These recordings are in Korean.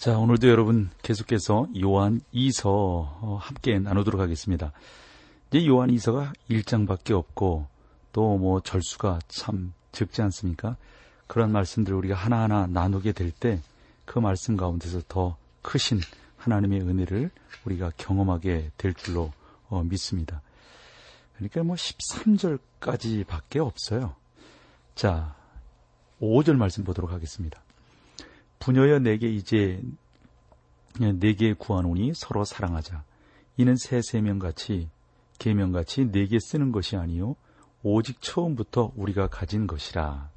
자, 오늘도 여러분 계속해서 요한 2서 어, 함께 나누도록 하겠습니다. 이제 요한 2서가 1장밖에 없고 또 뭐 절수가 참 적지 않습니까? 그런 말씀들을 우리가 하나하나 나누게 될 때 그 말씀 가운데서 더 크신 하나님의 은혜를 우리가 경험하게 될 줄로 어, 믿습니다. 그러니까 뭐 13절까지 밖에 없어요. 자, 5절 말씀 보도록 하겠습니다. 부녀여 내게 이제 내게 구하노니 서로 사랑하자. 이는 새 세명같이 계명같이 내게 쓰는 것이 아니요 오직 처음부터 우리가 가진 것이라.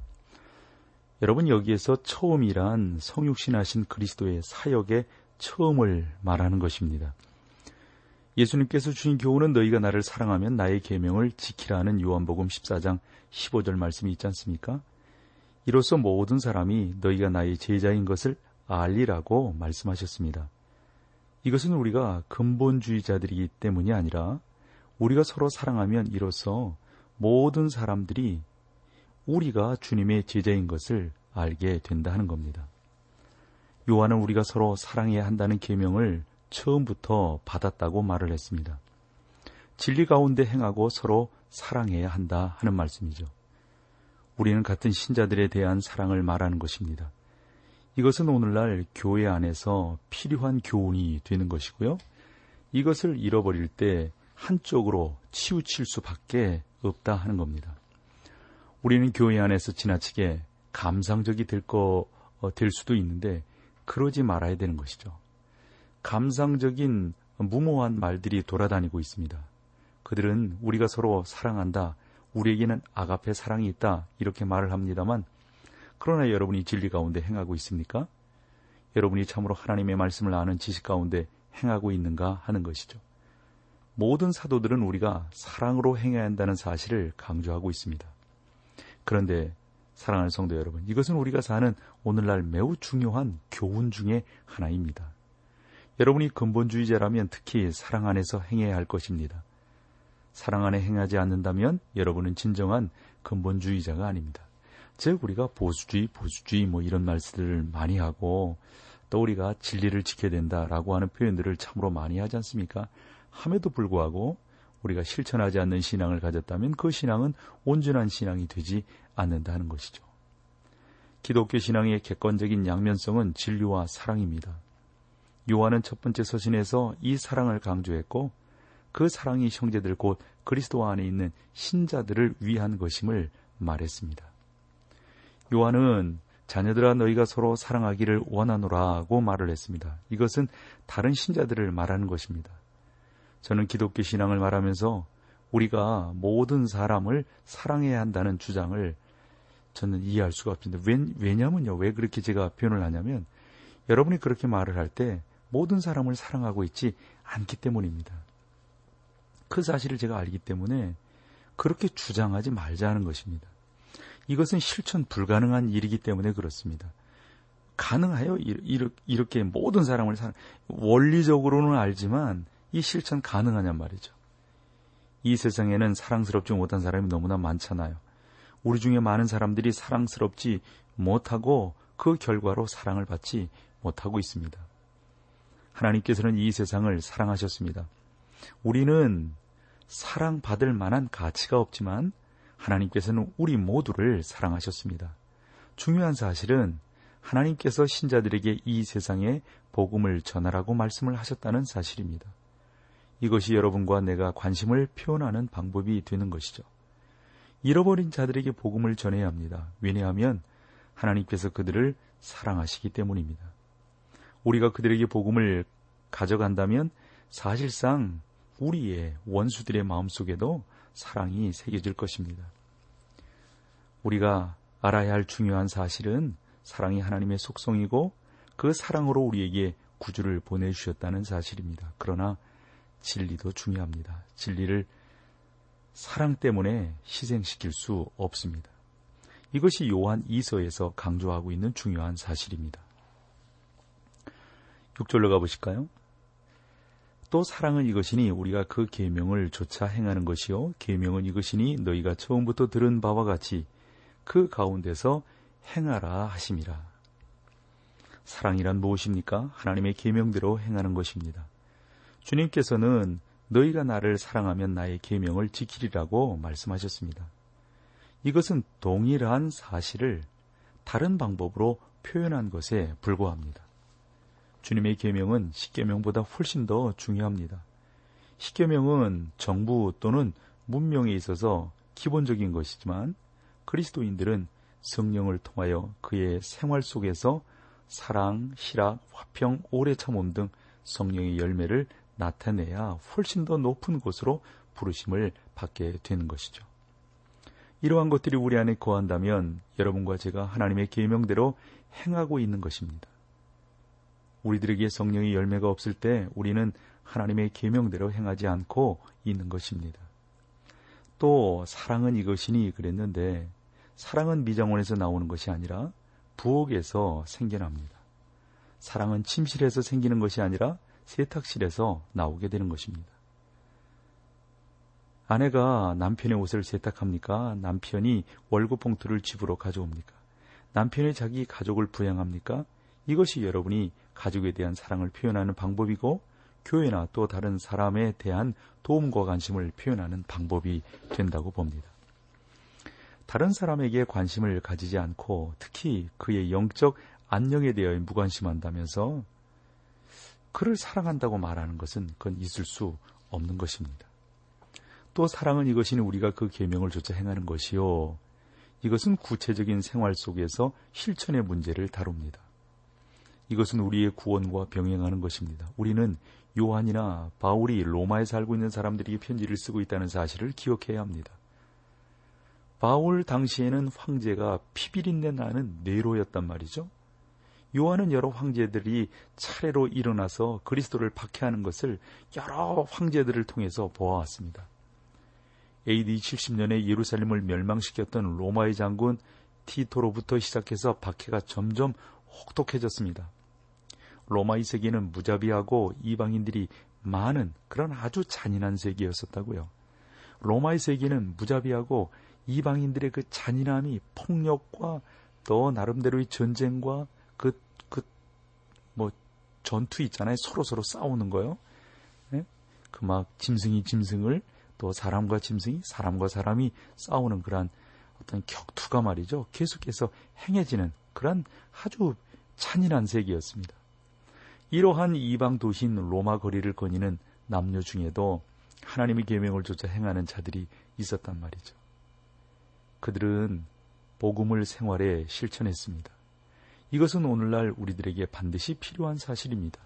여러분 여기에서 처음이란 성육신하신 그리스도의 사역의 처음을 말하는 것입니다. 예수님께서 주신 교훈은 너희가 나를 사랑하면 나의 계명을 지키라는 요한복음 14장 15절 말씀이 있지 않습니까? 이로써 모든 사람이 너희가 나의 제자인 것을 알리라고 말씀하셨습니다. 이것은 우리가 근본주의자들이기 때문이 아니라 우리가 서로 사랑하면 이로써 모든 사람들이 우리가 주님의 제자인 것을 알게 된다 하는 겁니다. 요한은 우리가 서로 사랑해야 한다는 계명을 처음부터 받았다고 말을 했습니다. 진리 가운데 행하고 서로 사랑해야 한다 하는 말씀이죠. 우리는 같은 신자들에 대한 사랑을 말하는 것입니다. 이것은 오늘날 교회 안에서 필요한 교훈이 되는 것이고요. 이것을 잃어버릴 때 한쪽으로 치우칠 수밖에 없다 하는 겁니다. 우리는 교회 안에서 지나치게 감상적이 될 거, 어, 될 수도 있는데, 그러지 말아야 되는 것이죠. 감상적인 무모한 말들이 돌아다니고 있습니다. 그들은 우리가 서로 사랑한다, 우리에게는 아가페 사랑이 있다 이렇게 말을 합니다만 그러나 여러분이 진리 가운데 행하고 있습니까? 여러분이 참으로 하나님의 말씀을 아는 지식 가운데 행하고 있는가 하는 것이죠. 모든 사도들은 우리가 사랑으로 행해야 한다는 사실을 강조하고 있습니다. 그런데 사랑하는 성도 여러분, 이것은 우리가 사는 오늘날 매우 중요한 교훈 중의 하나입니다. 여러분이 근본주의자라면 특히 사랑 안에서 행해야 할 것입니다. 사랑 안에 행하지 않는다면 여러분은 진정한 근본주의자가 아닙니다. 즉 우리가 보수주의, 보수주의 뭐 이런 말씀들을 많이 하고 또 우리가 진리를 지켜야 된다라고 하는 표현들을 참으로 많이 하지 않습니까? 함에도 불구하고 우리가 실천하지 않는 신앙을 가졌다면 그 신앙은 온전한 신앙이 되지 않는다는 것이죠. 기독교 신앙의 객관적인 양면성은 진리와 사랑입니다. 요한은 첫 번째 서신에서 이 사랑을 강조했고 그 사랑이 형제들 곧 그리스도 안에 있는 신자들을 위한 것임을 말했습니다. 요한은 자녀들아 너희가 서로 사랑하기를 원하노라고 말을 했습니다. 이것은 다른 신자들을 말하는 것입니다. 저는 기독교 신앙을 말하면서 우리가 모든 사람을 사랑해야 한다는 주장을 저는 이해할 수가 없습니다. 왜, 냐면요왜 그렇게 제가 표현을 하냐면 여러분이 그렇게 말을 할 때 모든 사람을 사랑하고 있지 않기 때문입니다. 그 사실을 제가 알기 때문에 그렇게 주장하지 말자는 것입니다. 이것은 실천 불가능한 일이기 때문에 그렇습니다. 가능해요. 이렇게 모든 사람을 사랑, 원리적으로는 알지만 이 실천 가능하냔 말이죠. 이 세상에는 사랑스럽지 못한 사람이 너무나 많잖아요. 우리 중에 많은 사람들이 사랑스럽지 못하고 그 결과로 사랑을 받지 못하고 있습니다. 하나님께서는 이 세상을 사랑하셨습니다. 우리는 사랑받을 만한 가치가 없지만 하나님께서는 우리 모두를 사랑하셨습니다. 중요한 사실은 하나님께서 신자들에게 이 세상에 복음을 전하라고 말씀을 하셨다는 사실입니다. 이것이 여러분과 내가 관심을 표현하는 방법이 되는 것이죠. 잃어버린 자들에게 복음을 전해야 합니다. 왜냐하면 하나님께서 그들을 사랑하시기 때문입니다. 우리가 그들에게 복음을 가져간다면 사실상 우리의 원수들의 마음속에도 사랑이 새겨질 것입니다. 우리가 알아야 할 중요한 사실은 사랑이 하나님의 속성이고 그 사랑으로 우리에게 구주를 보내주셨다는 사실입니다. 그러나 진리도 중요합니다. 진리를 사랑 때문에 희생시킬 수 없습니다. 이것이 요한 2서에서 강조하고 있는 중요한 사실입니다. 6절로 가보실까요? 또 사랑은 이것이니 우리가 그 계명을 조차 행하는 것이요 계명은 이것이니 너희가 처음부터 들은 바와 같이 그 가운데서 행하라 하심이라. 사랑이란 무엇입니까? 하나님의 계명대로 행하는 것입니다. 주님께서는 너희가 나를 사랑하면 나의 계명을 지키리라고 말씀하셨습니다. 이것은 동일한 사실을 다른 방법으로 표현한 것에 불과합니다. 주님의 계명은 십계명보다 훨씬 더 중요합니다. 십계명은 정부 또는 문명에 있어서 기본적인 것이지만 그리스도인들은 성령을 통하여 그의 생활 속에서 사랑, 희락, 화평, 오래 참음 등 성령의 열매를 나타내야 훨씬 더 높은 곳으로 부르심을 받게 되는 것이죠. 이러한 것들이 우리 안에 거한다면 여러분과 제가 하나님의 계명대로 행하고 있는 것입니다. 우리들에게 성령의 열매가 없을 때 우리는 하나님의 계명대로 행하지 않고 있는 것입니다. 또 사랑은 이것이니 그랬는데 사랑은 미장원에서 나오는 것이 아니라 부엌에서 생겨납니다. 사랑은 침실에서 생기는 것이 아니라 세탁실에서 나오게 되는 것입니다. 아내가 남편의 옷을 세탁합니까? 남편이 월급 봉투를 집으로 가져옵니까? 남편이 자기 가족을 부양합니까? 이것이 여러분이 가족에 대한 사랑을 표현하는 방법이고 교회나 또 다른 사람에 대한 도움과 관심을 표현하는 방법이 된다고 봅니다. 다른 사람에게 관심을 가지지 않고 특히 그의 영적 안녕에 대하여 무관심한다면서 그를 사랑한다고 말하는 것은 그건 있을 수 없는 것입니다. 또 사랑은 이것이니 우리가 그 계명을 조차 행하는 것이요. 이것은 구체적인 생활 속에서 실천의 문제를 다룹니다. 이것은 우리의 구원과 병행하는 것입니다. 우리는 요한이나 바울이 로마에 살고 있는 사람들에게 편지를 쓰고 있다는 사실을 기억해야 합니다. 바울 당시에는 황제가 피비린내 나는 네로였단 말이죠. 요한은 여러 황제들이 차례로 일어나서 그리스도를 박해하는 것을 여러 황제들을 통해서 보아왔습니다. AD 70년에 예루살렘을 멸망시켰던 로마의 장군 티토로부터 시작해서 박해가 점점 혹독해졌습니다. 로마의 세계는 무자비하고 이방인들이 많은 그런 아주 잔인한 세계였었다고요. 로마의 세계는 무자비하고 이방인들의 그 잔인함이 폭력과 또 나름대로의 전쟁과 그, 그, 뭐, 전투 있잖아요. 서로서로 싸우는 거요. 네? 그막 짐승이 짐승을 또 사람과 짐승이 사람과 사람이 싸우는 그러한 어떤 격투가 말이죠. 계속해서 행해지는 그런 아주 잔인한 세계였습니다. 이러한 이방 도시인 로마 거리를 거니는 남녀 중에도 하나님의 계명을 조차 행하는 자들이 있었단 말이죠. 그들은 복음을 생활에 실천했습니다. 이것은 오늘날 우리들에게 반드시 필요한 사실입니다.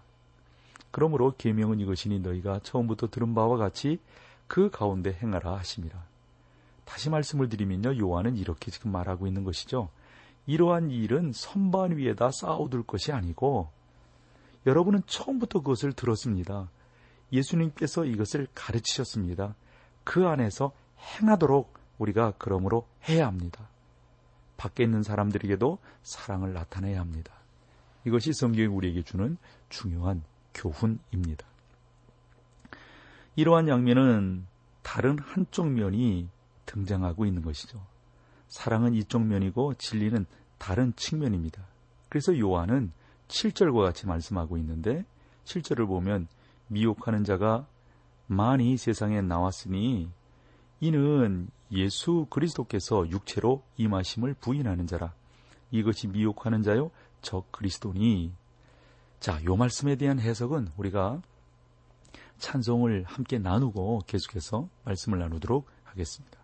그러므로 계명은 이것이니 너희가 처음부터 들은 바와 같이 그 가운데 행하라 하심이라. 다시 말씀을 드리면요. 요한은 이렇게 지금 말하고 있는 것이죠. 이러한 일은 선반 위에다 쌓아둘 것이 아니고 여러분은 처음부터 그것을 들었습니다. 예수님께서 이것을 가르치셨습니다. 그 안에서 행하도록 우리가 그러므로 해야 합니다. 밖에 있는 사람들에게도 사랑을 나타내야 합니다. 이것이 성경이 우리에게 주는 중요한 교훈입니다. 이러한 양면은 다른 한쪽 면이 등장하고 있는 것이죠. 사랑은 이쪽 면이고 진리는 다른 측면입니다. 그래서 요한은 7절과 같이 말씀하고 있는데 7절을 보면 미혹하는 자가 많이 세상에 나왔으니 이는 예수 그리스도께서 육체로 임하심을 부인하는 자라. 이것이 미혹하는 자요 적 그리스도니. 자, 요 말씀에 대한 해석은 우리가 찬송을 함께 나누고 계속해서 말씀을 나누도록 하겠습니다.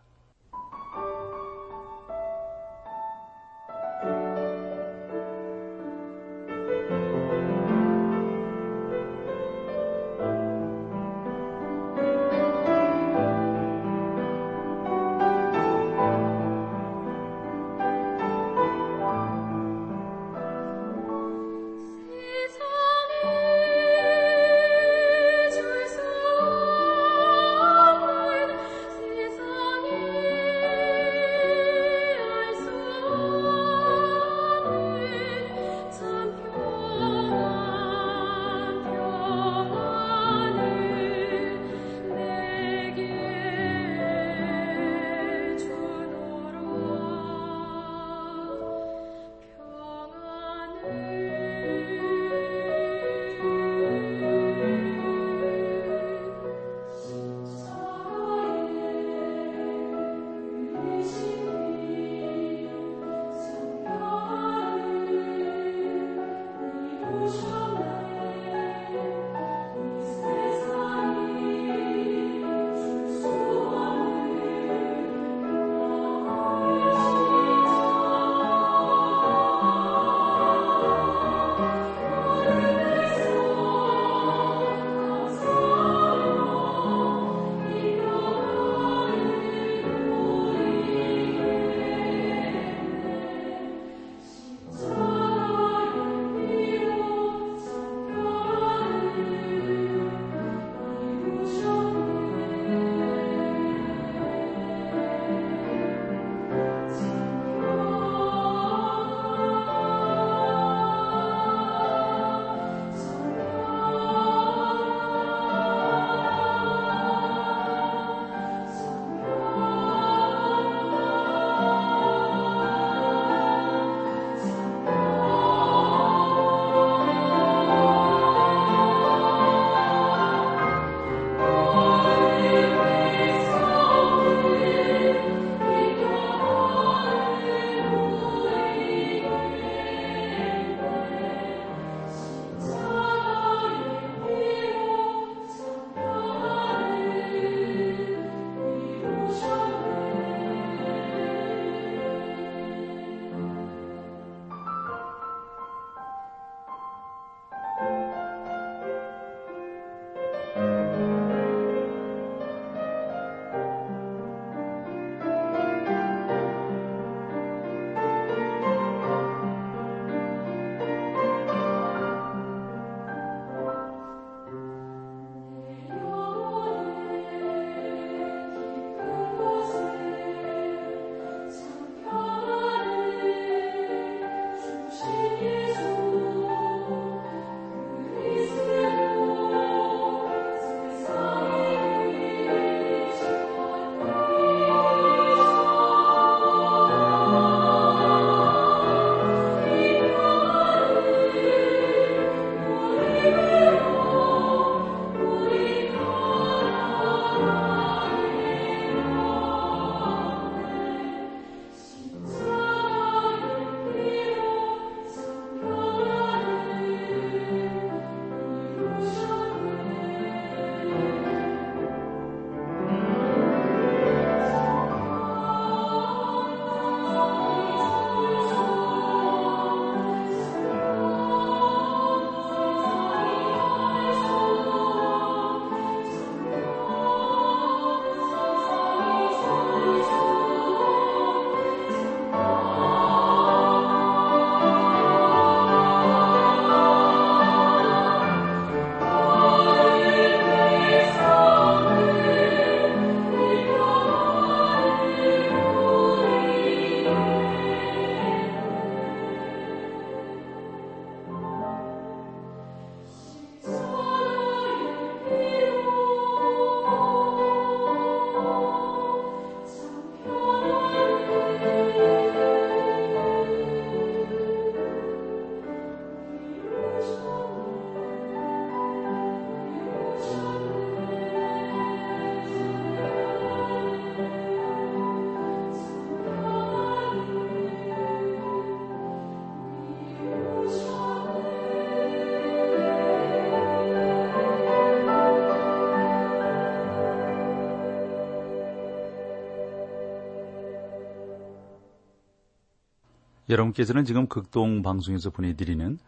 여러분께서는 지금 극동 방송에서 보내드리는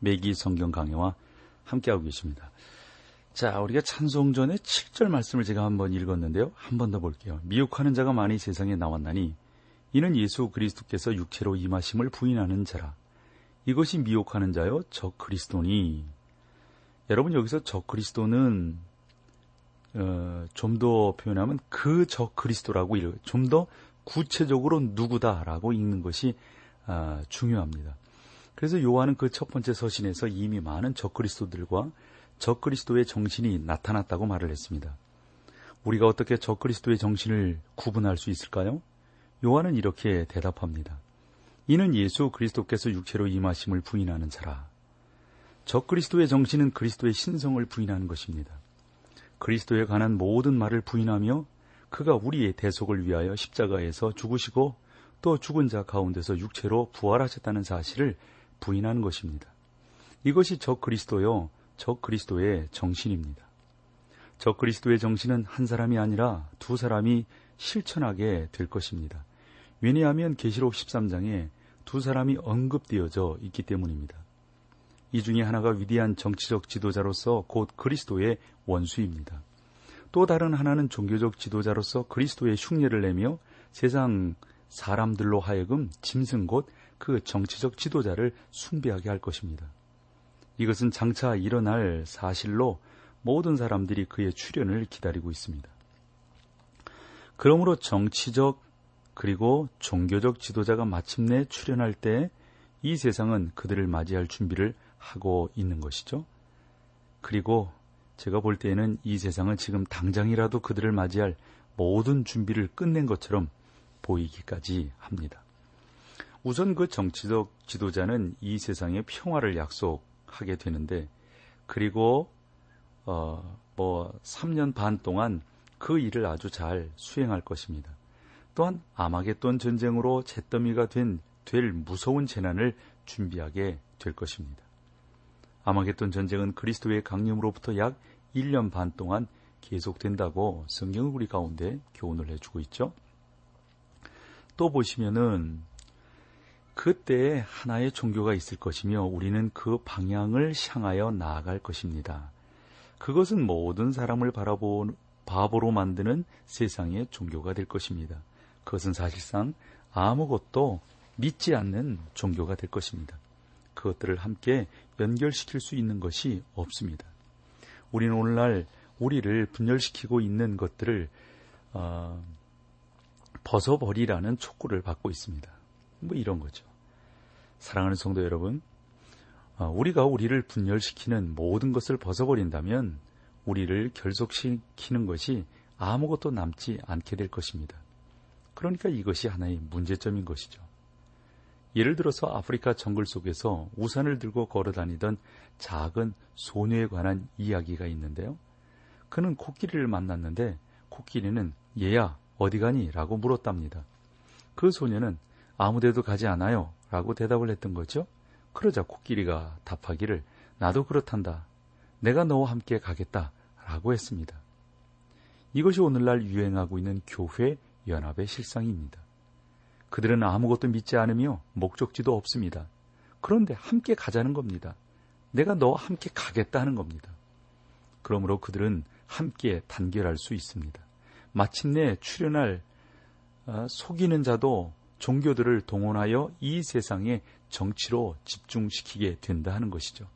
매기 성경 강해와 함께하고 계십니다. 자, 우리가 찬송 전에 7절 말씀을 제가 한번 읽었는데요. 한 번 더 볼게요. 미혹하는 자가 많이 세상에 나왔나니 이는 예수 그리스도께서 육체로 임하심을 부인하는 자라. 이것이 미혹하는 자요, 저 그리스도니. 여러분 여기서 저 그리스도는 어, 좀 더 표현하면 그 저 그리스도라고 좀 더 구체적으로 누구다라고 읽는 것이 아, 중요합니다. 그래서 요한은 그 첫 번째 서신에서 이미 많은 적그리스도들과 적그리스도의 정신이 나타났다고 말을 했습니다. 우리가 어떻게 적그리스도의 정신을 구분할 수 있을까요? 요한은 이렇게 대답합니다. 이는 예수 그리스도께서 육체로 임하심을 부인하는 자라. 적그리스도의 정신은 그리스도의 신성을 부인하는 것입니다. 그리스도에 관한 모든 말을 부인하며 그가 우리의 대속을 위하여 십자가에서 죽으시고 또 죽은 자 가운데서 육체로 부활하셨다는 사실을 부인하는 것입니다. 이것이 저 그리스도요, 저 그리스도의 정신입니다. 저 그리스도의 정신은 한 사람이 아니라 두 사람이 실천하게 될 것입니다. 왜냐하면 계시록 13장에 두 사람이 언급되어져 있기 때문입니다. 이 중에 하나가 위대한 정치적 지도자로서 곧 그리스도의 원수입니다. 또 다른 하나는 종교적 지도자로서 그리스도의 흉내를 내며 세상 사람들로 하여금 짐승 곧 그 정치적 지도자를 숭배하게 할 것입니다. 이것은 장차 일어날 사실로 모든 사람들이 그의 출현을 기다리고 있습니다. 그러므로 정치적 그리고 종교적 지도자가 마침내 출현할 때 이 세상은 그들을 맞이할 준비를 하고 있는 것이죠. 그리고 제가 볼 때에는 이 세상은 지금 당장이라도 그들을 맞이할 모든 준비를 끝낸 것처럼 보이기까지 합니다. 우선 그 정치적 지도자는 이 세상의 평화를 약속하게 되는데 그리고 어, 뭐 3년 반 동안 그 일을 아주 잘 수행할 것입니다. 또한 아마겟돈 전쟁으로 잿더미가 된 될 무서운 재난을 준비하게 될 것입니다. 아마겟돈 전쟁은 그리스도의 강림으로부터 약 1년 반 동안 계속된다고 성경은 우리 가운데 교훈을 해주고 있죠. 또 보시면은 그때 하나의 종교가 있을 것이며 우리는 그 방향을 향하여 나아갈 것입니다. 그것은 모든 사람을 바라보, 바보로 만드는 세상의 종교가 될 것입니다. 그것은 사실상 아무것도 믿지 않는 종교가 될 것입니다. 그것들을 함께 연결시킬 수 있는 것이 없습니다. 우리는 오늘날 우리를 분열시키고 있는 것들을 어, 벗어버리라는 촉구를 받고 있습니다. 뭐 이런 거죠. 사랑하는 성도 여러분, 어, 우리가 우리를 분열시키는 모든 것을 벗어버린다면 우리를 결속시키는 것이 아무것도 남지 않게 될 것입니다. 그러니까 이것이 하나의 문제점인 것이죠. 예를 들어서 아프리카 정글 속에서 우산을 들고 걸어 다니던 작은 소녀에 관한 이야기가 있는데요. 그는 코끼리를 만났는데 코끼리는 얘야 어디 가니? 라고 물었답니다. 그 소녀는 아무데도 가지 않아요. 라고 대답을 했던 거죠. 그러자 코끼리가 답하기를 나도 그렇단다. 내가 너와 함께 가겠다. 라고 했습니다. 이것이 오늘날 유행하고 있는 교회 연합의 실상입니다. 그들은 아무것도 믿지 않으며 목적지도 없습니다. 그런데 함께 가자는 겁니다. 내가 너와 함께 가겠다는 겁니다. 그러므로 그들은 함께 단결할 수 있습니다. 마침내 출현할 어, 속이는 자도 종교들을 동원하여 이 세상의 정치로 집중시키게 된다 하는 것이죠.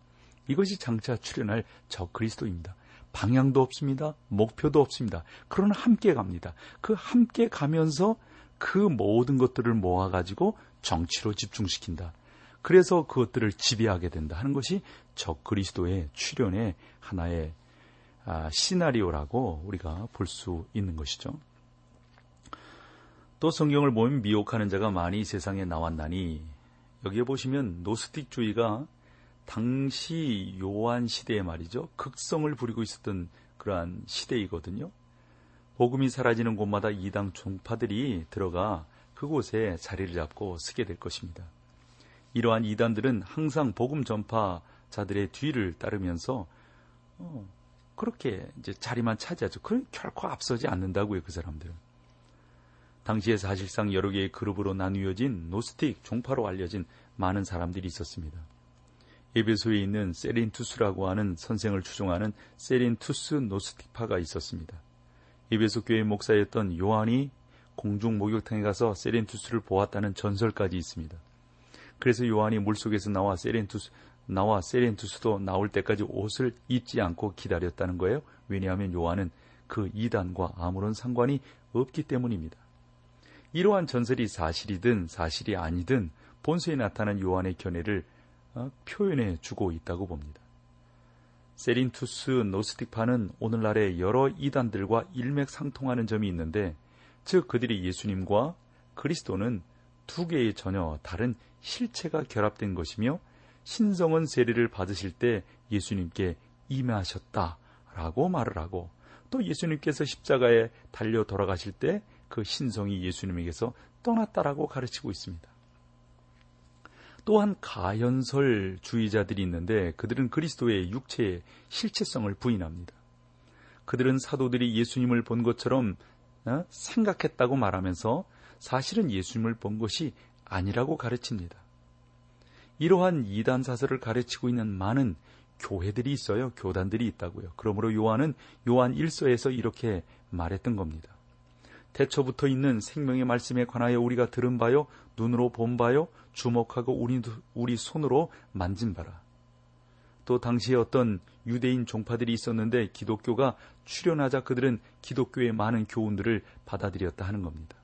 이것이 장차 출현할 저 그리스도입니다. 방향도 없습니다. 목표도 없습니다. 그러나 함께 갑니다. 그 함께 가면서 그 모든 것들을 모아가지고 정치로 집중시킨다. 그래서 그것들을 지배하게 된다 하는 것이 저 그리스도의 출현의 하나의 아, 시나리오라고 우리가 볼 수 있는 것이죠. 또 성경을 보면 미혹하는 자가 많이 세상에 나왔나니 여기에 보시면 노스틱주의가 당시 요한 시대에 말이죠. 극성을 부리고 있었던 그러한 시대이거든요. 복음이 사라지는 곳마다 이당 종파들이 들어가 그곳에 자리를 잡고 쓰게 될 것입니다. 이러한 이단들은 항상 복음 전파자들의 뒤를 따르면서 어, 그렇게 이제 자리만 차지하죠. 그 결코 앞서지 않는다고요, 그 사람들은. 당시에 사실상 여러 개의 그룹으로 나뉘어진 노스틱 종파로 알려진 많은 사람들이 있었습니다. 에베소에 있는 세린투스라고 하는 선생을 추종하는 세린투스 노스틱파가 있었습니다. 에베소 교회 목사였던 요한이 공중 목욕탕에 가서 세린투스를 보았다는 전설까지 있습니다. 그래서 요한이 물속에서 나와 세렌투스 나와 세렌투스도 나올 때까지 옷을 입지 않고 기다렸다는 거예요. 왜냐하면 요한은 그 이단과 아무런 상관이 없기 때문입니다. 이러한 전설이 사실이든 사실이 아니든 본서에 나타난 요한의 견해를 어, 표현해 주고 있다고 봅니다. 세린투스 노스틱파는 오늘날의 여러 이단들과 일맥상통하는 점이 있는데 즉 그들이 예수님과 그리스도는 두 개의 전혀 다른 실체가 결합된 것이며 신성은 세례를 받으실 때 예수님께 임하셨다라고 말을 하고 또 예수님께서 십자가에 달려 돌아가실 때 그 신성이 예수님에게서 떠났다라고 가르치고 있습니다. 또한 가현설 주의자들이 있는데 그들은 그리스도의 육체의 실체성을 부인합니다. 그들은 사도들이 예수님을 본 것처럼 어? 생각했다고 말하면서 사실은 예수님을 본 것이 아니라고 가르칩니다. 이러한 이단 사설을 가르치고 있는 많은 교회들이 있어요. 교단들이 있다고요. 그러므로 요한은 요한 1서에서 이렇게 말했던 겁니다. 대처부터 있는 생명의 말씀에 관하여 우리가 들은 바요, 눈으로 본 바요, 주목하고 우리, 우리 손으로 만진 바라. 또 당시에 어떤 유대인 종파들이 있었는데 기독교가 출현하자 그들은 기독교의 많은 교훈들을 받아들였다 하는 겁니다.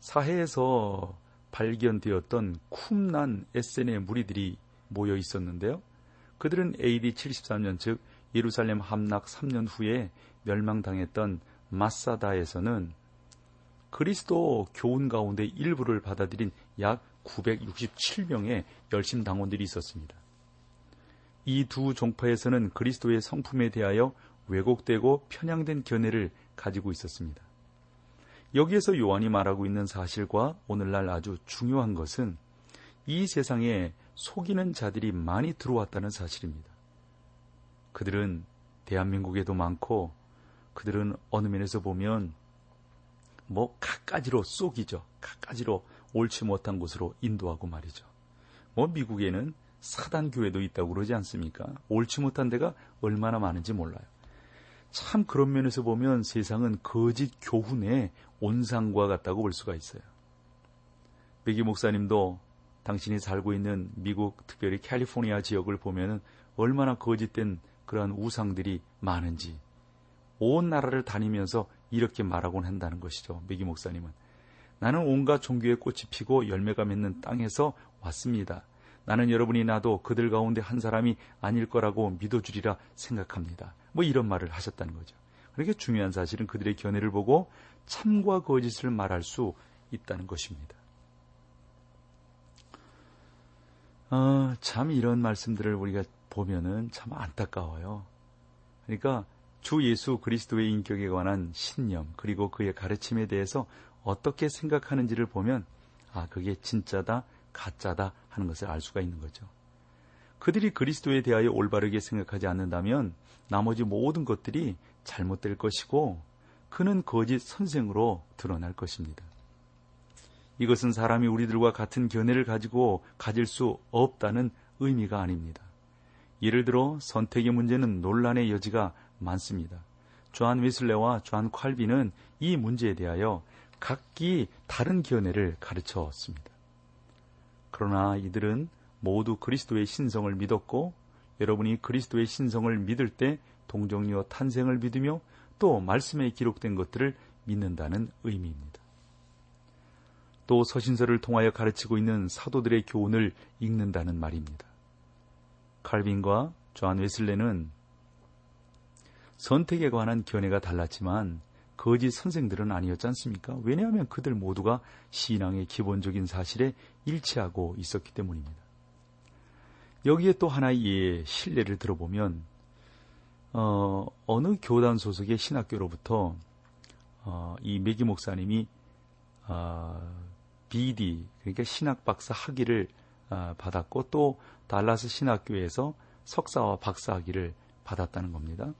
사해에서 발견되었던 쿰난 에센의 무리들이 모여 있었는데요. 그들은 AD 73년 즉 예루살렘 함락 3년 후에 멸망당했던 마사다에서는 그리스도 교훈 가운데 일부를 받아들인 약 967명의 열심 당원들이 있었습니다. 이 두 종파에서는 그리스도의 성품에 대하여 왜곡되고 편향된 견해를 가지고 있었습니다. 여기에서 요한이 말하고 있는 사실과 오늘날 아주 중요한 것은 이 세상에 속이는 자들이 많이 들어왔다는 사실입니다. 그들은 대한민국에도 많고 그들은 어느 면에서 보면 뭐 갖가지로 쏙이죠. 갖가지로 옳지 못한 곳으로 인도하고 말이죠. 뭐 미국에는 사단 교회도 있다고 그러지 않습니까? 옳지 못한 데가 얼마나 많은지 몰라요. 참 그런 면에서 보면 세상은 거짓 교훈의 온상과 같다고 볼 수가 있어요. 백기 목사님도 당신이 살고 있는 미국 특별히 캘리포니아 지역을 보면 얼마나 거짓된 그러한 우상들이 많은지 온 나라를 다니면서 이렇게 말하곤 한다는 것이죠. 백기 목사님은 나는 온갖 종교의 꽃이 피고 열매가 맺는 땅에서 왔습니다. 나는 여러분이 나도 그들 가운데 한 사람이 아닐 거라고 믿어주리라 생각합니다. 뭐 이런 말을 하셨다는 거죠. 그렇게 중요한 사실은 그들의 견해를 보고 참과 거짓을 말할 수 있다는 것입니다. 어, 참 이런 말씀들을 우리가 보면은 참 안타까워요. 그러니까 주 예수 그리스도의 인격에 관한 신념 그리고 그의 가르침에 대해서 어떻게 생각하는지를 보면 아 그게 진짜다 가짜다 하는 것을 알 수가 있는 거죠. 그들이 그리스도에 대하여 올바르게 생각하지 않는다면 나머지 모든 것들이 잘못될 것이고 그는 거짓 선생으로 드러날 것입니다. 이것은 사람이 우리들과 같은 견해를 가지고 가질 수 없다는 의미가 아닙니다. 예를 들어 선택의 문제는 논란의 여지가 많습니다. 조한 웨슬레와 조한 콸비는 이 문제에 대하여 각기 다른 견해를 가르쳤습니다. 그러나 이들은 모두 그리스도의 신성을 믿었고 여러분이 그리스도의 신성을 믿을 때 동정녀 탄생을 믿으며 또 말씀에 기록된 것들을 믿는다는 의미입니다. 또 서신서를 통하여 가르치고 있는 사도들의 교훈을 읽는다는 말입니다. 칼빈과 조한 웨슬레는 선택에 관한 견해가 달랐지만 거짓 선생들은 아니었지 않습니까? 왜냐하면 그들 모두가 신앙의 기본적인 사실에 일치하고 있었기 때문입니다. 여기에 또 하나의 예, 신뢰를 들어보면 어, 어느 교단 소속의 신학교로부터 어, 이 메기 목사님이 어, BD 그러니까 신학 박사 학위를 어, 받았고 또 달라스 신학교에서 석사와 박사 학위를 받았다는 겁니다.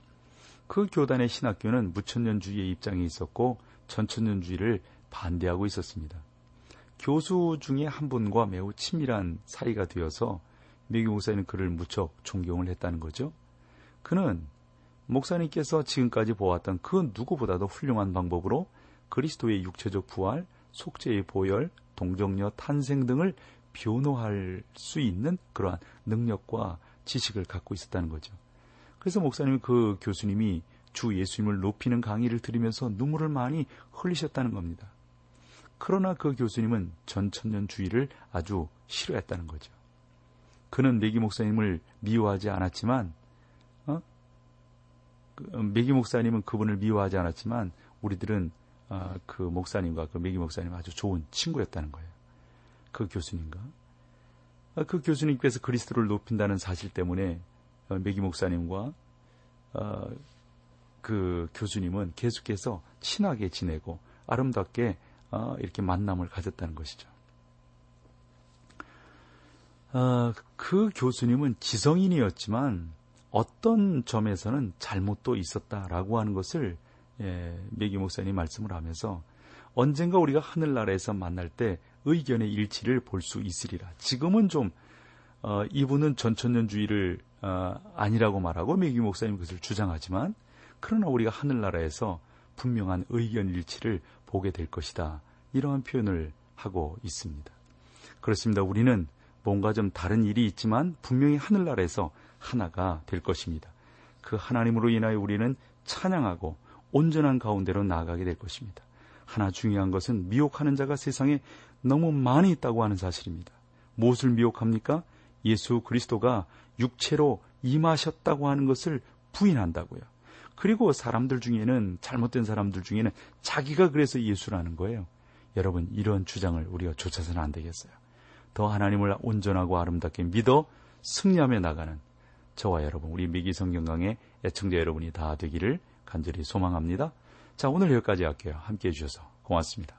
그 교단의 신학교는 무천년주의의 입장에 있었고 전천년주의를 반대하고 있었습니다. 교수 중에 한 분과 매우 친밀한 사이가 되어서 메기 목사님은 그를 무척 존경을 했다는 거죠. 그는 목사님께서 지금까지 보았던 그 누구보다도 훌륭한 방법으로 그리스도의 육체적 부활, 속죄의 보혈, 동정녀 탄생 등을 변호할 수 있는 그러한 능력과 지식을 갖고 있었다는 거죠. 그래서 목사님 그 교수님이 주 예수님을 높이는 강의를 들으면서 눈물을 많이 흘리셨다는 겁니다. 그러나 그 교수님은 전천년주의를 아주 싫어했다는 거죠. 그는 메기 목사님을 미워하지 않았지만, 메기 목사님은 그분을 미워하지 않았지만, 우리들은 어, 그 목사님과 그 메기 목사님 아주 좋은 친구였다는 거예요. 그 교수님과. 어, 그 교수님께서 그리스도를 높인다는 사실 때문에 어, 메기 목사님과 어, 그 교수님은 계속해서 친하게 지내고 아름답게 어, 이렇게 만남을 가졌다는 것이죠. 어, 그 교수님은 지성인이었지만 어떤 점에서는 잘못도 있었다라고 하는 것을 예, 메기 목사님 말씀을 하면서 언젠가 우리가 하늘나라에서 만날 때 의견의 일치를 볼 수 있으리라. 지금은 좀 어, 이분은 전천년주의를 어, 아니라고 말하고 메기 목사님 그것을 주장하지만 그러나 우리가 하늘나라에서 분명한 의견 일치를 보게 될 것이다. 이러한 표현을 하고 있습니다. 그렇습니다. 우리는 뭔가 좀 다른 일이 있지만 분명히 하늘나라에서 하나가 될 것입니다. 그 하나님으로 인하여 우리는 찬양하고 온전한 가운데로 나아가게 될 것입니다. 하나 중요한 것은 미혹하는 자가 세상에 너무 많이 있다고 하는 사실입니다. 무엇을 미혹합니까? 예수 그리스도가 육체로 임하셨다고 하는 것을 부인한다고요. 그리고 사람들 중에는 잘못된 사람들 중에는 자기가 그래서 예수라는 거예요. 여러분 이런 주장을 우리가 쫓아서는 안 되겠어요. 더 하나님을 온전하고 아름답게 믿어 승리하며 나가는 저와 여러분 우리 매기 성경강해 애청자 여러분이 다 되기를 간절히 소망합니다. 자 오늘 여기까지 할게요. 함께 해주셔서 고맙습니다.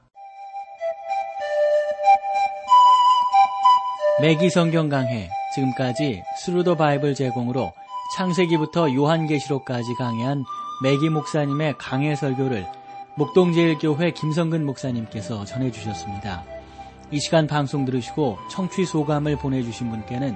매기 성경 강해 지금까지 Thru the Bible 제공으로 창세기부터 요한계시록까지 강해한 매기 목사님의 강해 설교를 목동제일교회 김성근 목사님께서 전해주셨습니다. 이 시간 방송 들으시고 청취 소감을 보내주신 분께는